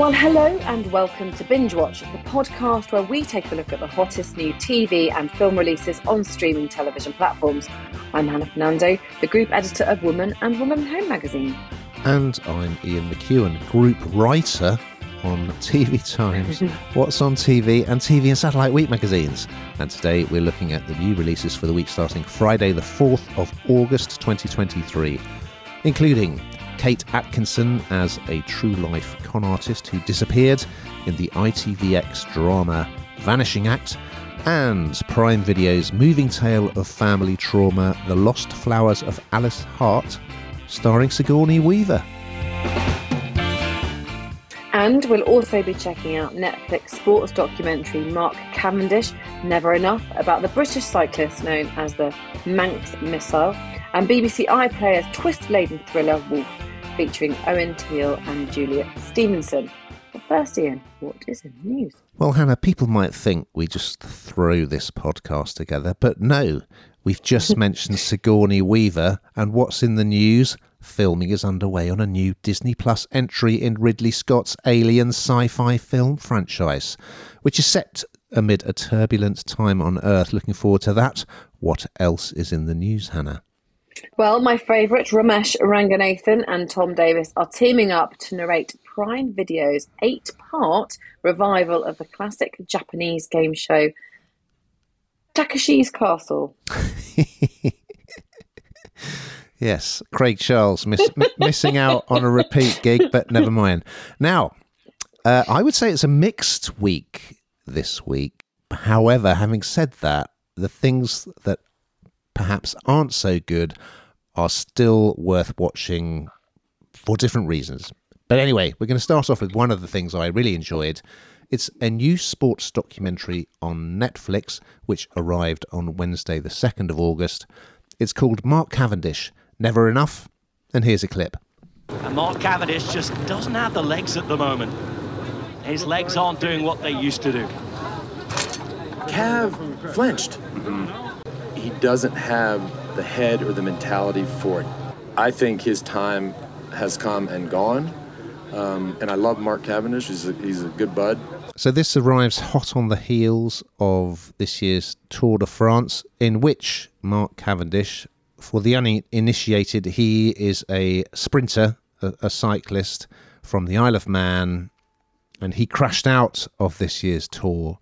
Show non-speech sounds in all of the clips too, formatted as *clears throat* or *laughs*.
Well, hello and welcome to Binge Watch, the podcast where we take a look at the hottest new TV and film releases on streaming television platforms. I'm Hannah Fernando, the group editor of Woman and Woman Home magazine. And I'm Ian McEwan, group writer on TV *laughs* Times, What's on TV, and TV and Satellite Week magazines. And today we're looking at the new releases for the week starting Friday, the 4th of August 2023, including Kate Atkinson as a true life con artist who disappeared in the ITVX drama Vanishing Act, and Prime Video's moving tale of family trauma, The Lost Flowers of Alice Hart, starring Sigourney Weaver. And we'll also be checking out Netflix sports documentary Mark Cavendish, Never Enough, about the British cyclist known as the Manx Missile, and BBC iPlayer's twist laden thriller Wolf featuring Owen Teale and Juliet Stevenson. But first, Ian, what is in the news? Well, Hannah, people might think we just throw this podcast together, but no. We've just *laughs* mentioned Sigourney Weaver, and what's in the news? Filming is underway on a new Disney Plus entry in Ridley Scott's Alien sci fi film franchise, which is set amid a turbulent time on Earth. Looking forward to that. What else is in the news, Hannah? Well, my favourite, Romesh Ranganathan and Tom Davis, are teaming up to narrate Prime Video's eight part revival of the classic Japanese game show Takeshi's Castle. *laughs* yes, Craig Charles miss, m- missing out on a repeat gig, but never mind. Now, uh, I would say it's a mixed week this week. However, having said that, the things that perhaps aren't so good are still worth watching for different reasons. But anyway, we're going to start off with one of the things I really enjoyed. It's a new sports documentary on Netflix, which arrived on Wednesday, the 2nd of August. It's called Mark Cavendish Never Enough. And here's a clip. And Mark Cavendish just doesn't have the legs at the moment. His legs aren't doing what they used to do. Cav flinched. Mm-hmm doesn't have the head or the mentality for it. I think his time has come and gone. Um, and I love Mark Cavendish. He's a, he's a good bud. So this arrives hot on the heels of this year's Tour de France, in which Mark Cavendish, for the uninitiated, he is a sprinter, a, a cyclist from the Isle of Man, and he crashed out of this year's tour.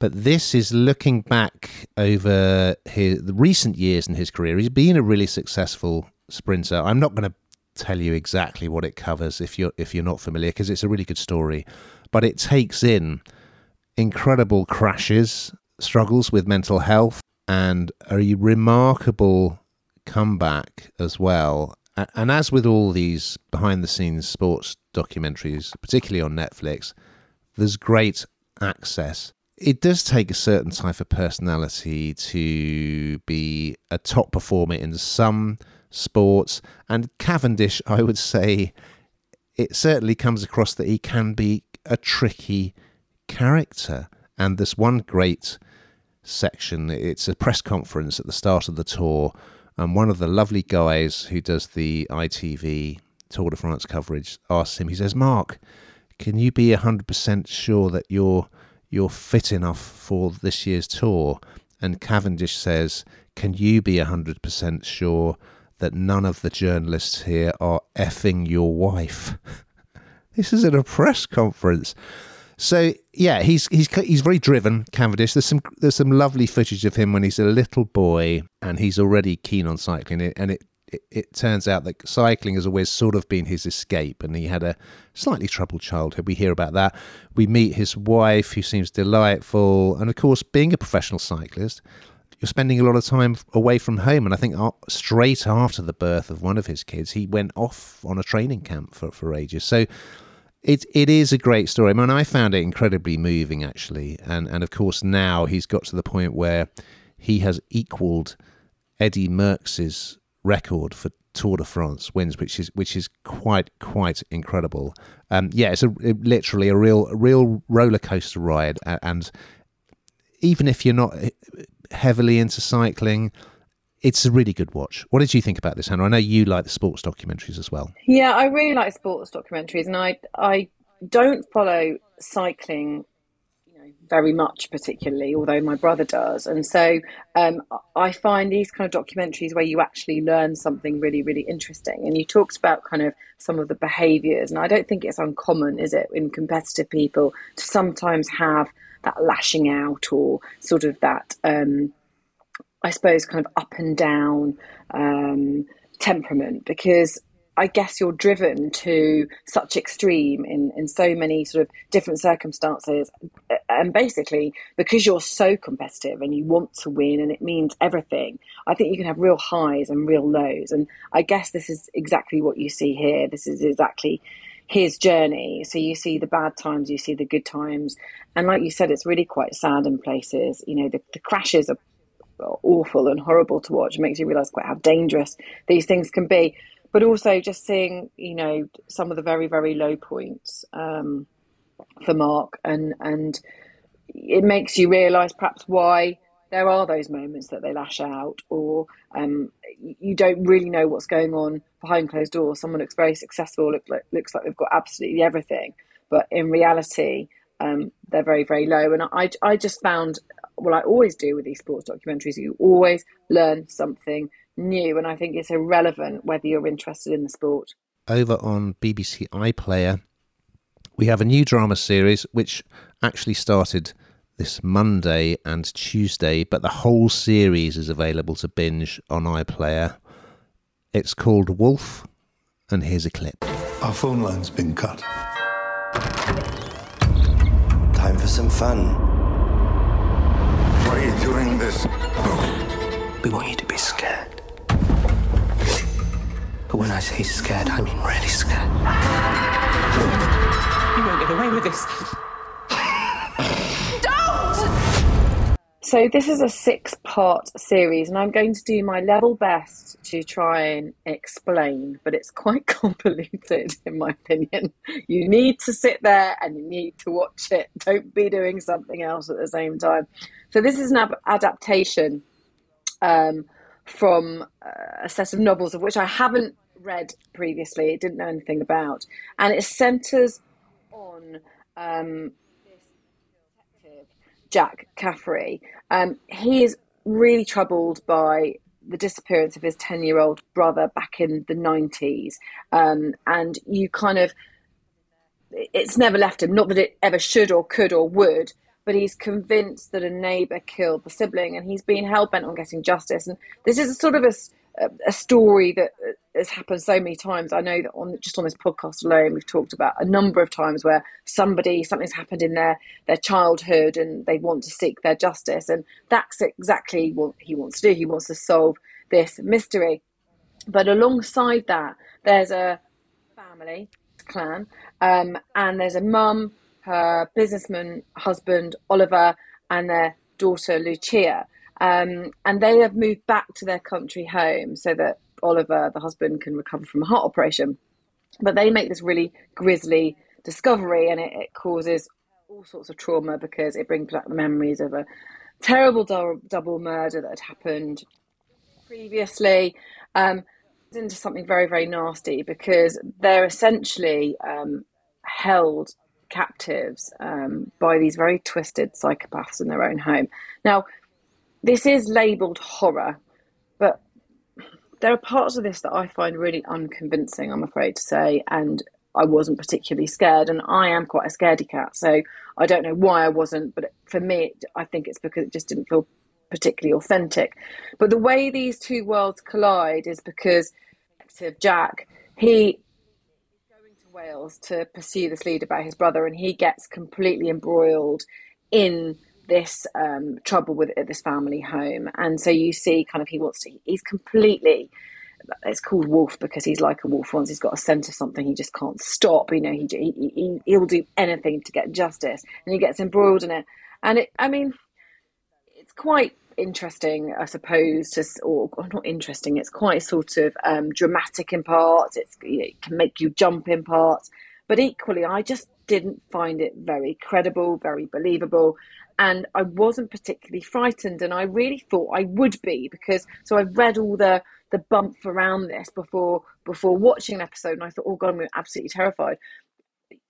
But this is looking back over his, recent years in his career. He's been a really successful sprinter. I'm not going to tell you exactly what it covers if you're if you're not familiar because it's a really good story, but it takes in incredible crashes, struggles with mental health, and a remarkable comeback as well. And as with all these behind the scenes sports documentaries, particularly on Netflix, there's great access it does take a certain type of personality to be a top performer in some sports. And Cavendish, *laughs* I would say, it certainly comes across that he can be a tricky character. And there's one great section, it's a press conference at the start of the tour. And one of the lovely guys who does the ITV Tour de France coverage asks him, he says, Mark, can you be 100% sure that you're you're fit enough for this year's tour. And Cavendish says, Can you be 100% sure that none of the journalists here are effing your wife? *laughs* this is at a press conference. So yeah, he's he's he's very driven, Cavendish. There's some there's some lovely footage of him when he's a little boy and he's already keen on cycling, and it it, turns out that cycling has always sort of been his escape, and he had a slightly troubled childhood. We hear about that. We meet his wife, who seems delightful, and of course, being a professional cyclist, you're spending a lot of time away from home. And I think uh, straight after the birth of one of his kids, he went off on a training camp for, for ages. So it it is a great story. I mean, I found it incredibly moving, actually, and and of course now he's got to the point where he has equalled Eddie Merckx's record for Tour de France wins, which is which is quite quite incredible. Um, yeah, it's a it, literally a real a real roller coaster ride, and even if you're not heavily into cycling, it's a really good watch. What did you think about this, Hannah? I know you like the sports documentaries as well. Yeah, I really like sports documentaries, and I I don't follow cycling very much, particularly, although my brother does. And so um, I find these kind of documentaries where you actually learn something really, really interesting. And you talked about kind of some of the behaviors, and I don't think it's uncommon, is it, in competitive people to sometimes have that lashing out or sort of that, um, I suppose, kind of up and down um, temperament because I guess you're driven to such extreme in, in so many sort of different circumstances. And basically, because you're so competitive and you want to win and it means everything, I think you can have real highs and real lows. And I guess this is exactly what you see here. This is exactly his journey. So you see the bad times, you see the good times. And like you said, it's really quite sad in places. You know, the, the crashes are awful and horrible to watch. It makes you realize quite how dangerous these things can be but also just seeing you know some of the very very low points um, for Mark and and it makes you realise perhaps why there are those moments that they lash out or um, you don't really know what's going on behind closed doors. Someone looks very successful, look, look, looks like they've got absolutely everything, but in reality, um, they're very, very low. And I, I just found, well, I always do with these sports documentaries, you always learn something new, and I think it's irrelevant whether you're interested in the sport. Over on BBC iPlayer, we have a new drama series which actually started this Monday and Tuesday, but the whole series is available to binge on iPlayer. It's called Wolf, and here's a clip. Our phone line's been cut. Time for some fun. Why are you doing this? We want you to be scared. But when I say scared, I mean really scared. You won't get away with this. *laughs* So this is a six-part series, and I'm going to do my level best to try and explain, but it's quite *laughs* convoluted in my opinion. You need to sit there and you need to watch it. Don't be doing something else at the same time. So this is an ab- adaptation um, from uh, a set of novels of which I haven't read previously, didn't know anything about, and it centres on um, Jack Caffrey. Um, he is really troubled by the disappearance of his 10 year old brother back in the 90s. Um, and you kind of, it's never left him, not that it ever should or could or would, but he's convinced that a neighbour killed the sibling and he's been hell bent on getting justice. And this is a sort of a, a story that has happened so many times. I know that on just on this podcast alone, we've talked about a number of times where somebody something's happened in their their childhood and they want to seek their justice, and that's exactly what he wants to do. He wants to solve this mystery. But alongside that, there's a family clan, um, and there's a mum, her businessman husband Oliver, and their daughter Lucia. Um, and they have moved back to their country home so that Oliver, the husband, can recover from a heart operation. But they make this really grisly discovery, and it, it causes all sorts of trauma because it brings back the memories of a terrible do- double murder that had happened previously. Um, into something very, very nasty because they're essentially um, held captives um, by these very twisted psychopaths in their own home. Now, this is labeled horror, but there are parts of this that I find really unconvincing, I'm afraid to say, and I wasn't particularly scared. And I am quite a scaredy cat, so I don't know why I wasn't, but for me, I think it's because it just didn't feel particularly authentic. But the way these two worlds collide is because Jack, he Wales to pursue this lead about his brother, and he gets completely embroiled in this um, trouble with this family home. And so you see, kind of, he wants to, he's completely, it's called wolf because he's like a wolf. Once he's got a scent of something, he just can't stop. You know, he, he, he'll do anything to get justice and he gets embroiled in it. And it, I mean, quite interesting, I suppose, to, or, or not interesting, it's quite sort of um, dramatic in parts. It's, it can make you jump in parts. But equally, I just didn't find it very credible, very believable and I wasn't particularly frightened, and I really thought I would be because so I read all the the bump around this before before watching an episode, and I thought, oh god, I'm absolutely terrified.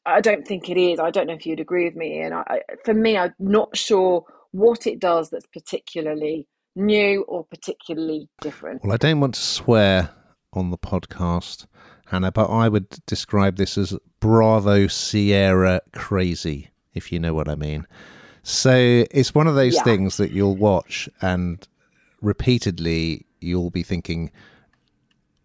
I don't think it is. I don't know if you'd agree with me. And I, for me, I'm not sure what it does that's particularly new or particularly different. Well, I don't want to swear on the podcast, Hannah, but I would describe this as Bravo Sierra crazy, if you know what I mean. So it's one of those Yeah. things that you'll watch and repeatedly you'll be thinking,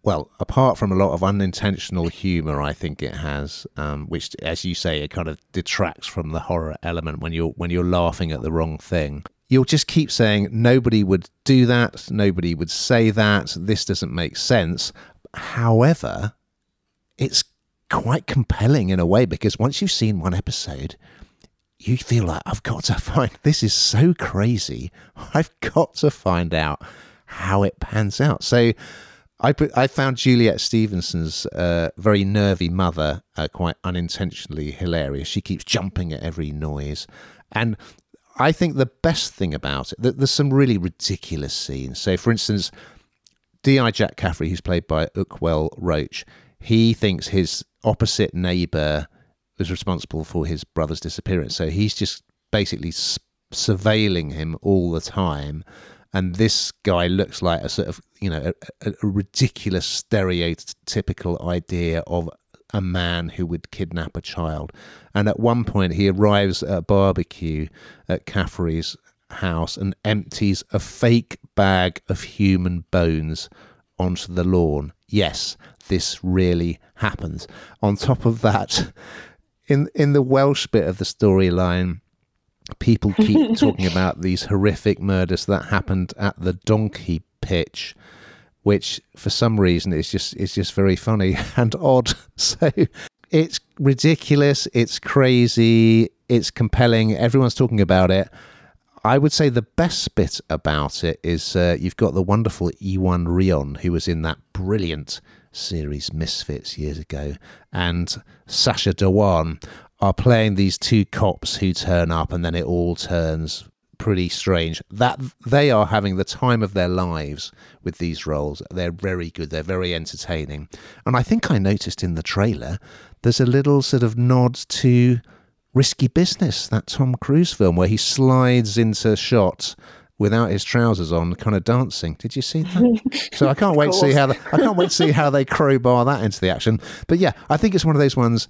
well, apart from a lot of unintentional humour, I think it has, um, which, as you say, it kind of detracts from the horror element when you're when you're laughing at the wrong thing. You'll just keep saying nobody would do that, nobody would say that. This doesn't make sense. However, it's quite compelling in a way because once you've seen one episode, you feel like I've got to find this is so crazy. I've got to find out how it pans out. So I I found Juliet Stevenson's uh, very nervy mother uh, quite unintentionally hilarious. She keeps jumping at every noise, and I think the best thing about it that there's some really ridiculous scenes. So, for instance, Di Jack Caffrey, who's played by Ukweli Roach, he thinks his opposite neighbour was responsible for his brother's disappearance. So he's just basically surveilling him all the time. And this guy looks like a sort of, you know, a, a, ridiculous stereotypical idea of a man who would kidnap a child. And at one point, he arrives at a barbecue at Caffrey's house and empties a fake bag of human bones onto the lawn. Yes, this really happens. On top of that, *laughs* in in the Welsh bit of the storyline, people keep *laughs* talking about these horrific murders that happened at the donkey pitch, which for some reason is just is just very funny *laughs* and odd. *laughs* So it's ridiculous, it's crazy, it's compelling. Everyone's talking about it. I would say the best bit about it is uh, you've got the wonderful Iwan Rheon, who was in that brilliant series Misfits years ago, and Sacha Dhawan are playing these two cops who turn up, and then it all turns pretty strange. That they are having the time of their lives with these roles. They're very good. They're very entertaining, and I think I noticed in the trailer there's a little sort of nod to Risky Business, that Tom Cruise film where he slides into shots without his trousers on, kind of dancing. Did you see that? *laughs* so I can't wait to see how the, I can't wait to see how they crowbar that into the action. But yeah, I think it's one of those ones.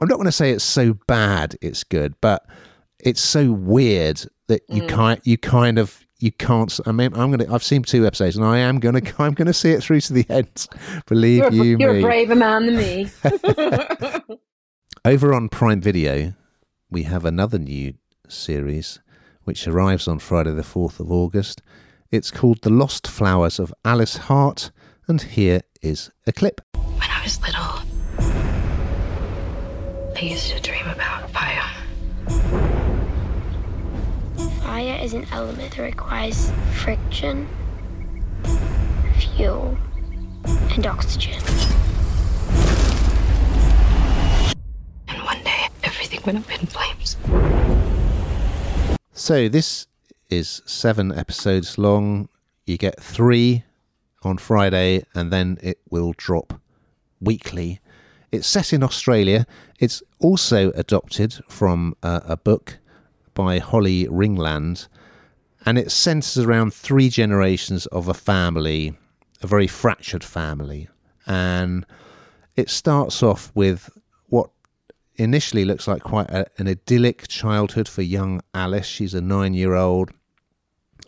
I'm not going to say it's so bad it's good, but it's so weird that you mm. can't you kind of you can't. I mean, I'm gonna. I've seen two episodes, and I am gonna. *laughs* I'm gonna see it through to the end. *laughs* Believe You're, you you're me. a braver man than me. *laughs* Over on Prime Video, we have another new series which arrives on Friday, the 4th of August. It's called The Lost Flowers of Alice Hart, and here is a clip. When I was little, I used to dream about fire. Fire is an element that requires friction, fuel, and oxygen. And one day, everything went up in flames. So, this is seven episodes long. You get three on Friday, and then it will drop weekly. It's set in Australia. It's also adopted from uh, a book by Holly Ringland, and it centers around three generations of a family, a very fractured family. And it starts off with what initially looks like quite a, an idyllic childhood for young Alice. She's a nine year old.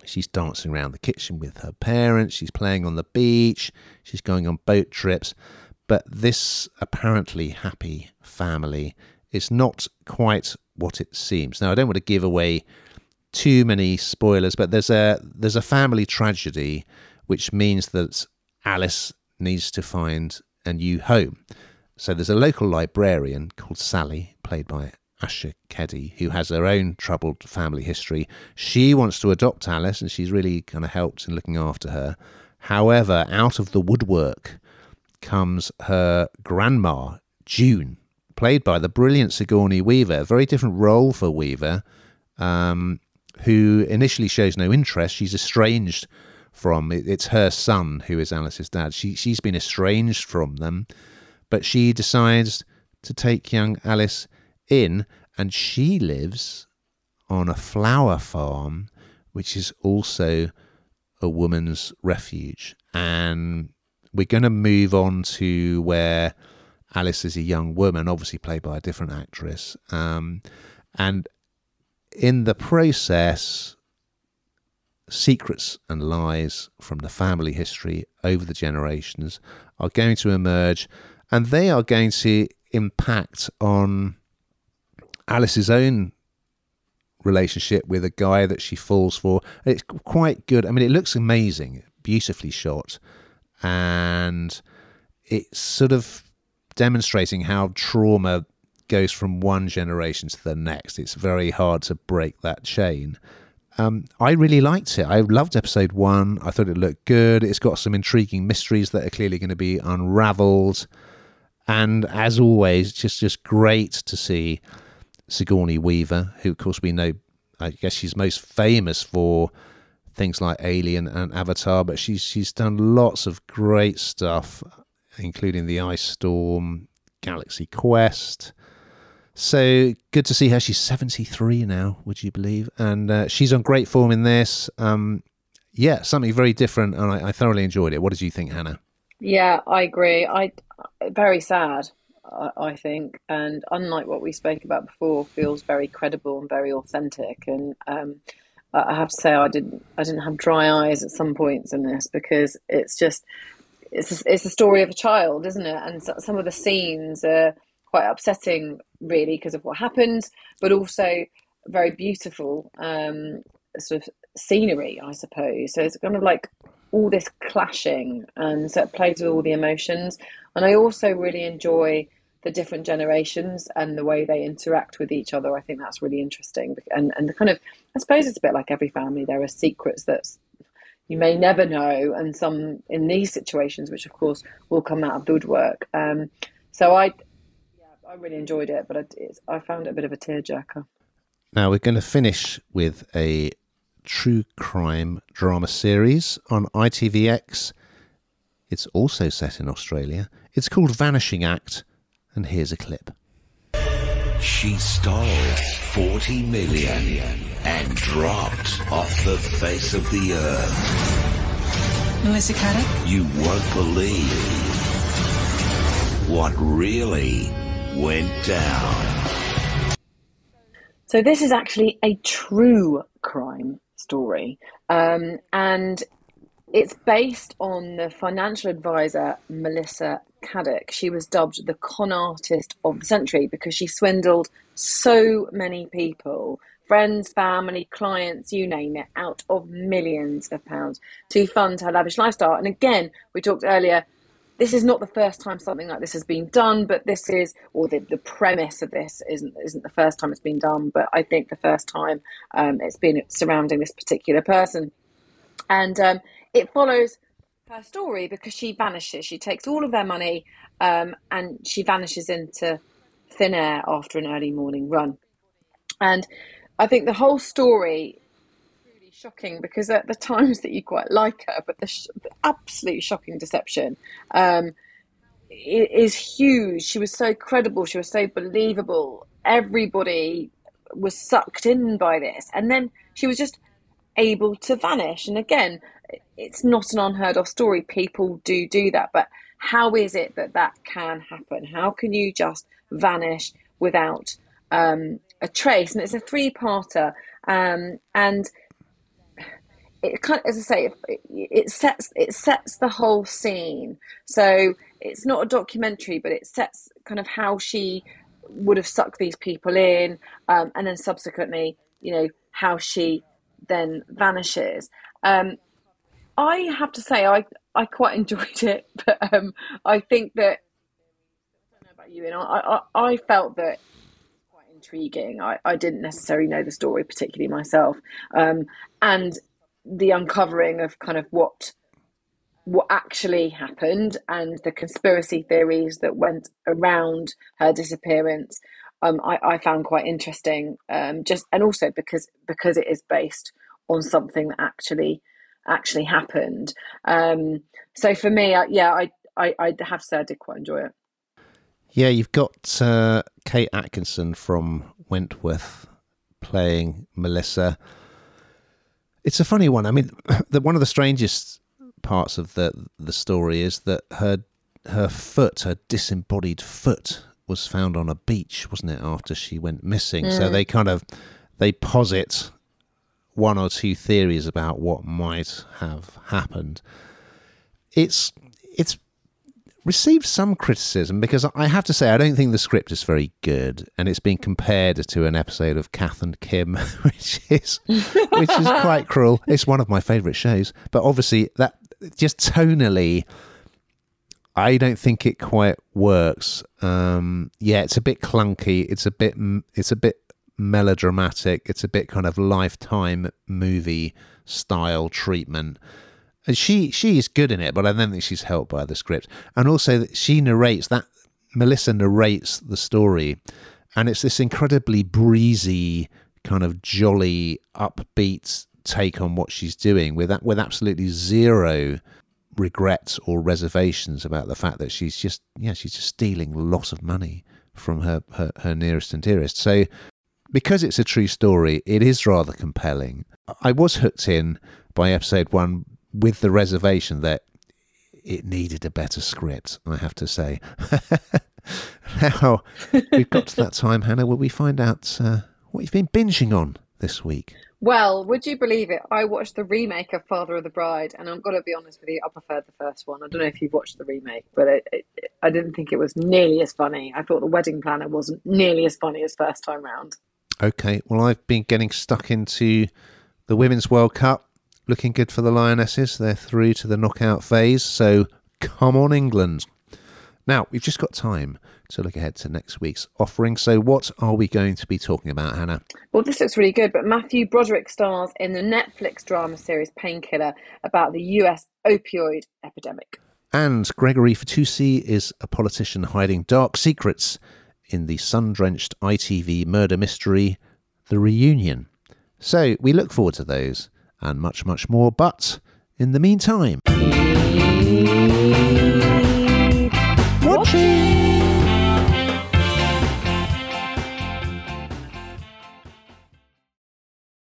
She's dancing around the kitchen with her parents. She's playing on the beach. She's going on boat trips. But this apparently happy family is not quite what it seems. Now, I don't want to give away too many spoilers, but there's a there's a family tragedy, which means that Alice needs to find a new home. So there's a local librarian called Sally, played by Asher Keddie, who has her own troubled family history. She wants to adopt Alice, and she's really kind of helped in looking after her. However, out of the woodwork comes her grandma, June, played by the brilliant Sigourney Weaver. A very different role for Weaver, um, who initially shows no interest. She's estranged from it- it's her son who is Alice's dad. She she's been estranged from them, but she decides to take young Alice in, and she lives on a flower farm, which is also a woman's refuge. And we're going to move on to where Alice is a young woman, obviously played by a different actress. Um, and in the process, secrets and lies from the family history over the generations are going to emerge and they are going to impact on Alice's own relationship with a guy that she falls for. It's quite good. I mean, it looks amazing, beautifully shot, and it's sort of demonstrating how trauma goes from one generation to the next. It's very hard to break that chain. Um, I really liked it. I loved episode one. I thought it looked good. It's got some intriguing mysteries that are clearly going to be unraveled. And as always, just just great to see Sigourney Weaver, who of course we know, I guess she's most famous for things like Alien and Avatar, but she's she's done lots of great stuff, including the Ice Storm, Galaxy Quest. So good to see her. She's 73 now, would you believe? And uh, she's on great form in this. Um, yeah, something very different, and I, I, thoroughly enjoyed it. What did you think, Hannah? Yeah, I agree. I very sad, I, I think, and unlike what we spoke about before, feels very credible and very authentic. And um, I have to say, I didn't, I didn't have dry eyes at some points in this because it's just, it's a, it's a story of a child, isn't it? And so, some of the scenes are quite upsetting, really, because of what happened, but also very beautiful um, sort of scenery, I suppose. So it's kind of like all this clashing, and so it plays with all the emotions. And I also really enjoy the different generations and the way they interact with each other. I think that's really interesting. And and the kind of I suppose it's a bit like every family. There are secrets that you may never know, and some in these situations, which of course will come out of the woodwork. Um, so I I really enjoyed it, but I found it a bit of a tearjerker. Now we're going to finish with a true crime drama series on ITVX. It's also set in Australia. It's called Vanishing Act, and here's a clip. She stole 40 million and dropped off the face of the earth. Melissa Caddick? You won't believe what really went down. So, this is actually a true crime story. Um, and it's based on the financial advisor Melissa Caddick. She was dubbed the con artist of the century because she swindled so many people friends, family, clients, you name it, out of millions of pounds to fund her lavish lifestyle. And again, we talked earlier this is not the first time something like this has been done, but this is, or the, the premise of this isn't isn't the first time it's been done, but I think the first time um, it's been surrounding this particular person, and um, it follows her story because she vanishes. She takes all of their money um, and she vanishes into thin air after an early morning run, and I think the whole story really shocking because at the *laughs* times that you quite like her, but the, sh- the absolute shocking deception um, is huge. She was so credible, she was so believable. Everybody was sucked in by this, and then she was just able to vanish. And again, it's not an unheard of story. People do do that, but how is it that that can happen? How can you just vanish without um, a trace? And it's a three-parter, um, and it kind of, as I say, it, it sets it sets the whole scene. So it's not a documentary, but it sets kind of how she would have sucked these people in, um, and then subsequently, you know, how she then vanishes. Um, I have to say, I I quite *laughs* enjoyed it, but um, I think that I don't know about you, and I, I, I felt that quite intriguing. I, I didn't necessarily know the story particularly myself, um, and the uncovering of kind of what what actually happened and the conspiracy theories that went around her disappearance um, I, I, found quite interesting um, just and also because because it is based on something that actually actually happened um, so for me uh, yeah I, I, I have say I did quite enjoy it Yeah, you've got uh, Kate Atkinson from Wentworth playing Melissa. It's a funny one. I mean, *clears throat* the, one of the strangest parts of the the story is that her her foot, her disembodied foot, was found on a beach, wasn't it? After she went missing, so Mm. they kind of they posit one or two theories about what might have happened. It's it's received some criticism because I have to say I don't think the script is very good, and it's been compared to an episode of Kath and Kim, *laughs* which is which is quite *laughs* cruel. It's one of my favourite shows, but obviously that just tonally, I don't think it quite works. Um, yeah, it's a bit clunky. It's a bit it's a bit melodramatic. It's a bit kind of lifetime movie style treatment. And she she is good in it, but I don't think she's helped by the script. And also she narrates that Melissa narrates the story, and it's this incredibly breezy, kind of jolly, upbeat take on what she's doing with that with absolutely zero regrets or reservations about the fact that she's just yeah she's just stealing lots of money from her, her her nearest and dearest. So because it's a true story, it is rather compelling. I was hooked in by episode one with the reservation that it needed a better script, I have to say. *laughs* now, we've got to that time, Hannah, where we find out uh, what you've been binging on this week. Well, would you believe it? I watched the remake of Father of the Bride, and I'm going to be honest with you, I preferred the first one. I don't know if you've watched the remake, but it, it, I didn't think it was nearly as funny. I thought The Wedding Planner wasn't nearly as funny as first time round. Okay, well, I've been getting stuck into the Women's World Cup. Looking good for the Lionesses. They're through to the knockout phase, so come on, England. Now, we've just got time to look ahead to next week's offering. So, what are we going to be talking about, Hannah? Well, this looks really good, but Matthew Broderick stars in the Netflix drama series Painkiller about the US opioid epidemic. And Gregory Fitoussi is a politician hiding dark secrets in the sun drenched ITV murder mystery, The Reunion. So, we look forward to those and much, much more. But in the meantime,